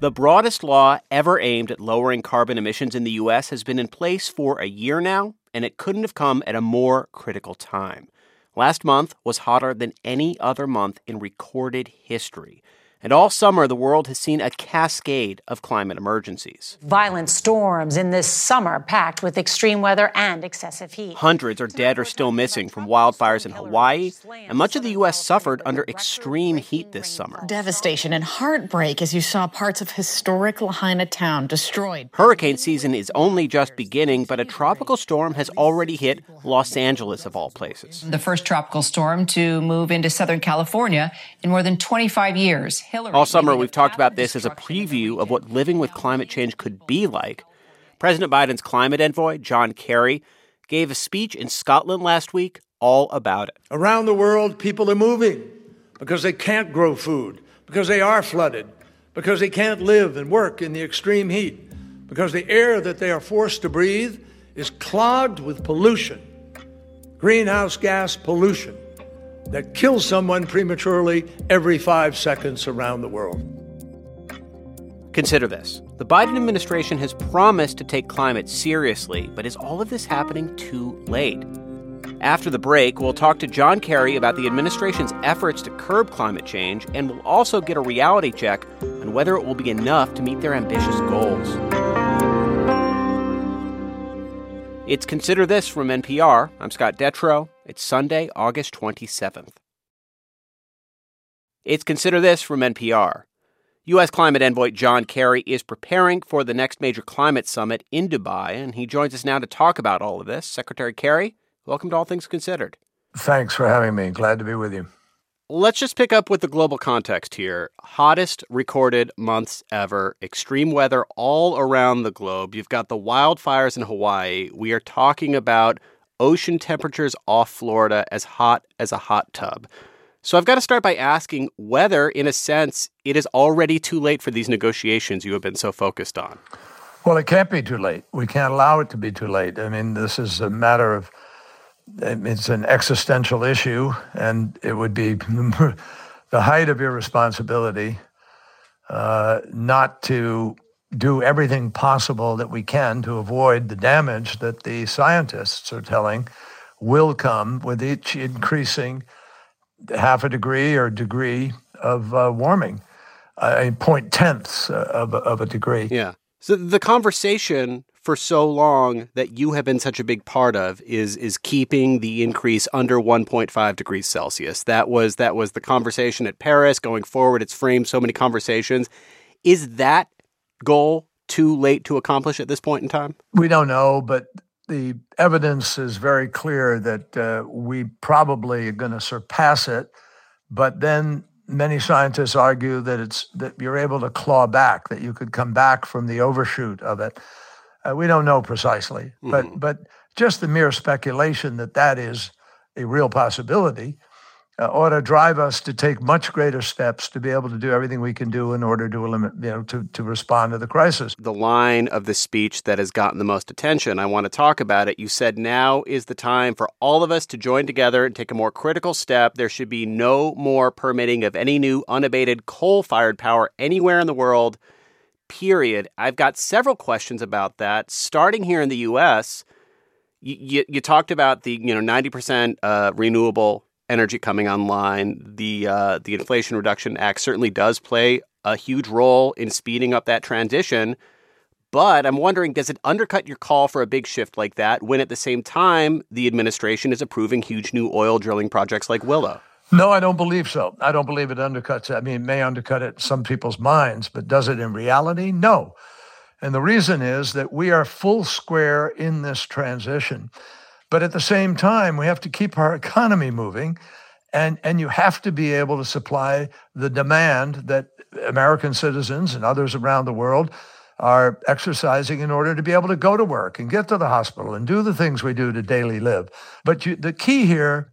The broadest law ever aimed at lowering carbon emissions in the U.S. has been in place for a year now, and it couldn't have come at a more critical time. Last month was hotter than any other month in recorded history. And all summer, the world has seen a cascade of climate emergencies. Violent storms in this summer, packed with extreme weather and excessive heat. Hundreds are dead or still missing from wildfires in Hawaii, and much of the U.S. suffered under extreme heat this summer. Devastation and heartbreak as you saw parts of historic Lahaina town destroyed. Hurricane season is only just beginning, but a tropical storm has already hit Los Angeles, of all places. The first tropical storm to move into Southern California in more than 25 years. Hillary All summer, we've talked about this as a preview of what living with climate change could be like. President Biden's climate envoy, John Kerry, gave a speech in Scotland last week all about it. Around the world, people are moving because they can't grow food, because they are flooded, because they can't live and work in the extreme heat, because the air that they are forced to breathe is clogged with pollution, greenhouse gas pollution that kills someone prematurely every five seconds around the world. Consider this. The Biden administration has promised to take climate seriously, but is all of this happening too late? After the break, we'll talk to John Kerry about the administration's efforts to curb climate change, and we'll also get a reality check on whether it will be enough to meet their ambitious goals. It's Consider This from NPR. I'm Scott Detrow. It's Sunday, August 27th. It's Consider This from NPR. U.S. climate envoy John Kerry is preparing for the next major climate summit in Dubai, and he joins us now to talk about all of this. Secretary Kerry, welcome to All Things Considered. Thanks for having me. Glad to be with you. Let's just pick up with the global context here. Hottest recorded months ever, extreme weather all around the globe. You've got the wildfires in Hawaii. We are talking about ocean temperatures off Florida as hot as a hot tub. So I've got to start by asking whether, in a sense, it is already too late for these negotiations you have been so focused on. Well, it can't be too late. We can't allow it to be too late. I mean, this is a matter of it's an existential issue, and it would be the height of irresponsibility uh, not to do everything possible that we can to avoid the damage that the scientists are telling will come with each increasing half a degree or degree of uh, warming, a point tenths of, of a degree. Yeah. So the conversation for so long that you have been such a big part of is is keeping the increase under 1.5 degrees Celsius. That was that was the conversation at Paris going forward. It's framed so many conversations. Is that goal too late to accomplish at this point in time? We don't know, but the evidence is very clear that uh, we probably are going to surpass it. But then many scientists argue that it's that you're able to claw back, that you could come back from the overshoot of it. Uh, we don't know precisely, mm-hmm. but but just the mere speculation that that is a real possibility uh, ought to drive us to take much greater steps to be able to do everything we can do in order to limit, you know, to, to respond to the crisis. The line of the speech that has gotten the most attention, I want to talk about it. You said now is the time for all of us to join together and take a more critical step. There should be no more permitting of any new unabated coal fired power anywhere in the world period. I've got several questions about that. Starting here in the U.S., you, you, you talked about the you know ninety percent uh, renewable energy coming online. The uh, the Inflation Reduction Act certainly does play a huge role in speeding up that transition. But I'm wondering, does it undercut your call for a big shift like that when at the same time the administration is approving huge new oil drilling projects like Willow? No, I don't believe so. I don't believe it undercuts. I mean, it may undercut it some people's minds, but does it in reality? No. And the reason is that we are full square in this transition. But at the same time, we have to keep our economy moving. And, and you have to be able to supply the demand that American citizens and others around the world are exercising in order to be able to go to work and get to the hospital and do the things we do to daily live. But you, the key here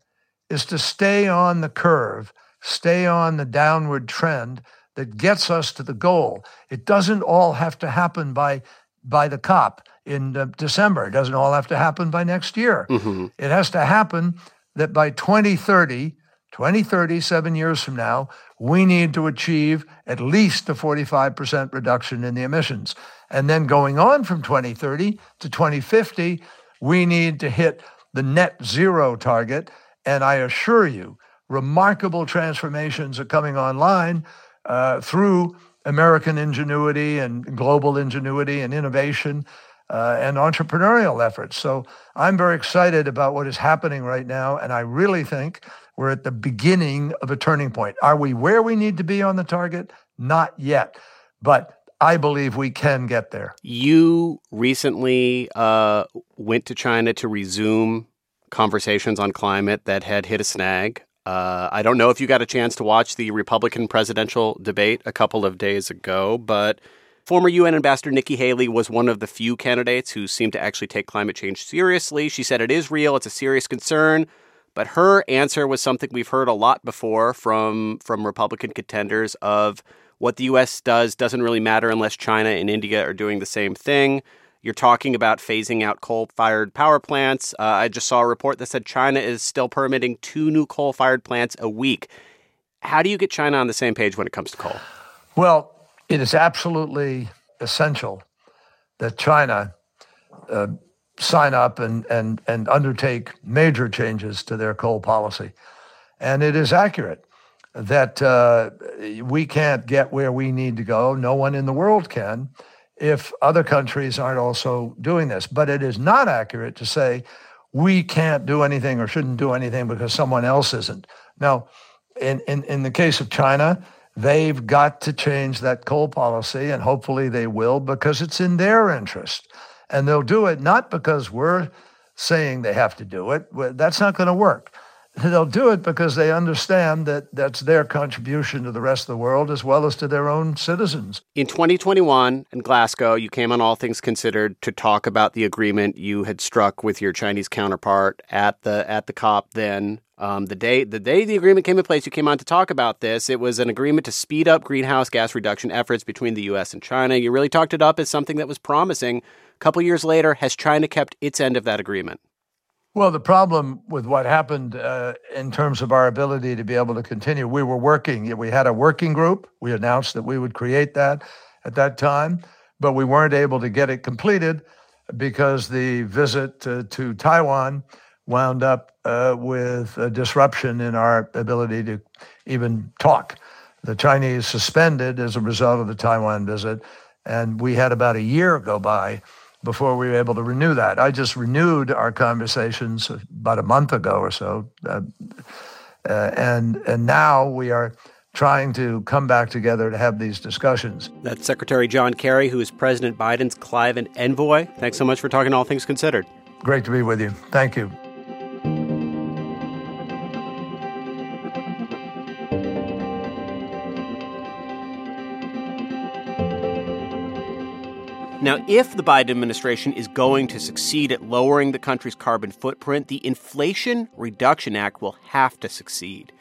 is to stay on the curve, stay on the downward trend that gets us to the goal. It doesn't all have to happen by by the COP in uh, December. It doesn't all have to happen by next year. Mm-hmm. It has to happen that by 2030, 2030, seven years from now, we need to achieve at least a 45% reduction in the emissions. And then going on from 2030 to 2050, we need to hit the net zero target. And I assure you, remarkable transformations are coming online uh, through American ingenuity and global ingenuity and innovation uh, and entrepreneurial efforts. So I'm very excited about what is happening right now. And I really think we're at the beginning of a turning point. Are we where we need to be on the target? Not yet. But I believe we can get there. You recently uh, went to China to resume conversations on climate that had hit a snag. Uh, I don't know if you got a chance to watch the Republican presidential debate a couple of days ago, but former UN Ambassador Nikki Haley was one of the few candidates who seemed to actually take climate change seriously. She said it is real, it's a serious concern. But her answer was something we've heard a lot before from from Republican contenders of what the US does doesn't really matter unless China and India are doing the same thing. You're talking about phasing out coal fired power plants. Uh, I just saw a report that said China is still permitting two new coal fired plants a week. How do you get China on the same page when it comes to coal? Well, it is absolutely essential that China uh, sign up and, and, and undertake major changes to their coal policy. And it is accurate that uh, we can't get where we need to go. No one in the world can if other countries aren't also doing this. But it is not accurate to say we can't do anything or shouldn't do anything because someone else isn't. Now, in, in, in the case of China, they've got to change that coal policy, and hopefully they will because it's in their interest. And they'll do it not because we're saying they have to do it. That's not going to work. They'll do it because they understand that that's their contribution to the rest of the world as well as to their own citizens. In 2021 in Glasgow, you came on All Things Considered to talk about the agreement you had struck with your Chinese counterpart at the at the COP then. Um, the day the day the agreement came in place, you came on to talk about this. It was an agreement to speed up greenhouse gas reduction efforts between the U.S. and China. You really talked it up as something that was promising. A couple years later, has China kept its end of that agreement? Well, the problem with what happened uh, in terms of our ability to be able to continue, we were working. We had a working group. We announced that we would create that at that time, but we weren't able to get it completed because the visit to, Taiwan wound up uh, with a disruption in our ability to even talk. The Chinese suspended as a result of the Taiwan visit, and we had about a year go by before we were able to renew that. I just renewed our conversations about a month ago or so, uh, uh, and and now we are trying to come back together to have these discussions. That's Secretary John Kerry, who is President Biden's climate envoy. Thanks so much for talking All Things Considered. Great to be with you. Thank you. Now, if the Biden administration is going to succeed at lowering the country's carbon footprint, the Inflation Reduction Act will have to succeed.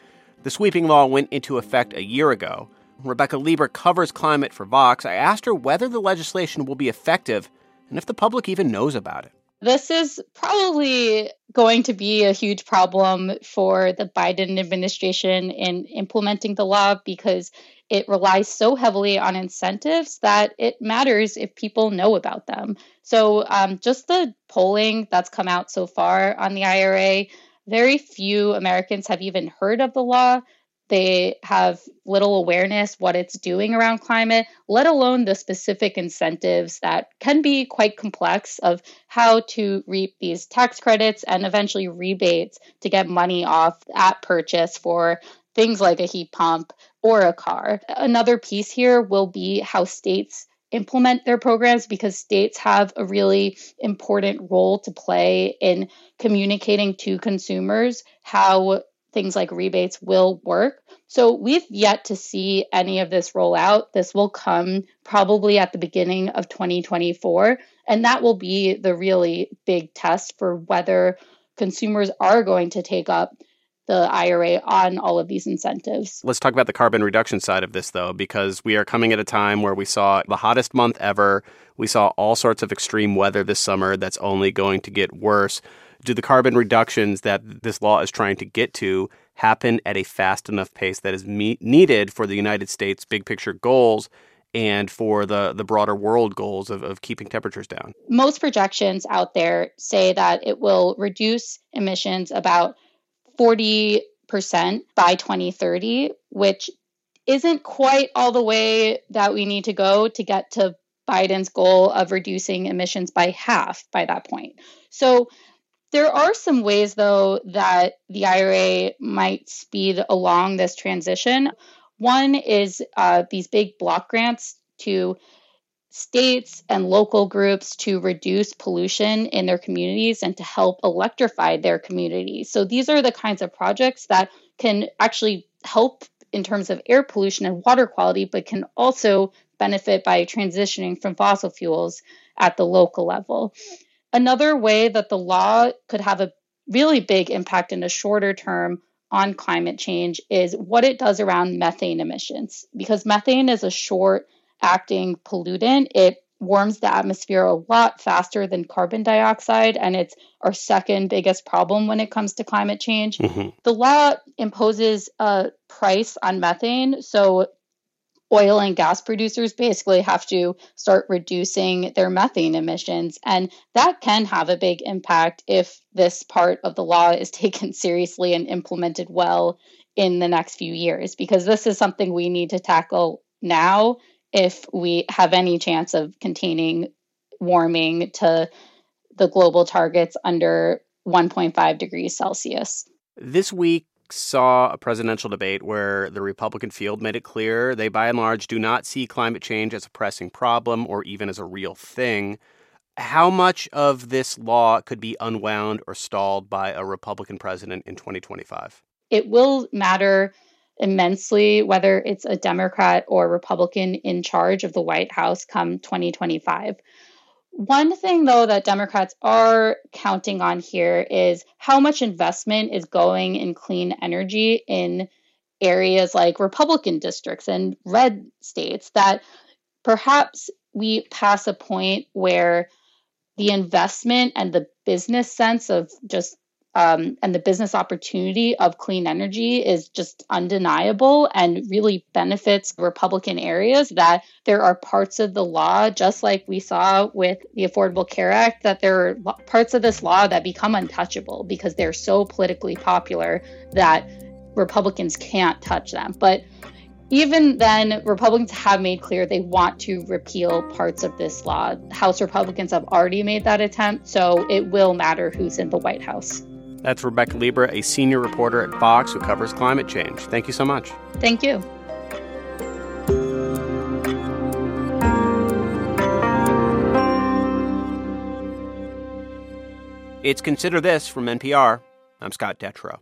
The sweeping law went into effect a year ago. Rebecca Leber covers climate for Vox. I asked her whether the legislation will be effective and if the public even knows about it. This is probably going to be a huge problem for the Biden administration in implementing the law because it relies so heavily on incentives that it matters if people know about them. So, um, just the polling that's come out so far on the IRA, very few Americans have even heard of the law. They have little awareness what it's doing around climate, let alone the specific incentives that can be quite complex of how to reap these tax credits and eventually rebates to get money off at purchase for things like a heat pump or a car. Another piece here will be how states implement their programs because states have a really important role to play in communicating to consumers how things like rebates will work. So we've yet to see any of this roll out. This will come probably at the beginning of 2024. And that will be the really big test for whether consumers are going to take up the IRA on all of these incentives. Let's talk about the carbon reduction side of this, though, because we are coming at a time where we saw the hottest month ever. We saw all sorts of extreme weather this summer that's only going to get worse. Do the carbon reductions that this law is trying to get to happen at a fast enough pace that is me- needed for the United States big picture goals and for the, the broader world goals of, of keeping temperatures down? Most projections out there say that it will reduce emissions about 40% by 2030, which isn't quite all the way that we need to go to get to Biden's goal of reducing emissions by half by that point. So there are some ways, though, that the IRA might speed along this transition. One is uh, these big block grants to states and local groups to reduce pollution in their communities and to help electrify their communities. So these are the kinds of projects that can actually help in terms of air pollution and water quality, but can also benefit by transitioning from fossil fuels at the local level. Another way that the law could have a really big impact in a shorter term on climate change is what it does around methane emissions. Because methane is a short acting pollutant, it warms the atmosphere a lot faster than carbon dioxide, and it's our second biggest problem when it comes to climate change. Mm-hmm. The law imposes a price on methane. So oil and gas producers basically have to start reducing their methane emissions. And that can have a big impact if this part of the law is taken seriously and implemented well in the next few years, because this is something we need to tackle now if we have any chance of containing warming to the global targets under 1.5 degrees Celsius. This week, saw a presidential debate where the Republican field made it clear they, by and large, do not see climate change as a pressing problem or even as a real thing. How much of this law could be unwound or stalled by a Republican president in 2025? It will matter immensely whether it's a Democrat or Republican in charge of the White House come 2025. One thing, though, that Democrats are counting on here is how much investment is going in clean energy in areas like Republican districts and red states that perhaps we pass a point where the investment and the business sense of just um, and the business opportunity of clean energy is just undeniable and really benefits Republican areas. That there are parts of the law, just like we saw with the Affordable Care Act, that there are parts of this law that become untouchable because they're so politically popular that Republicans can't touch them. But even then, Republicans have made clear they want to repeal parts of this law. House Republicans have already made that attempt, so it will matter who's in the White House. That's Rebecca Leber, a senior reporter at Vox who covers climate change. Thank you so much. Thank you. It's Consider This from NPR. I'm Scott Detrow.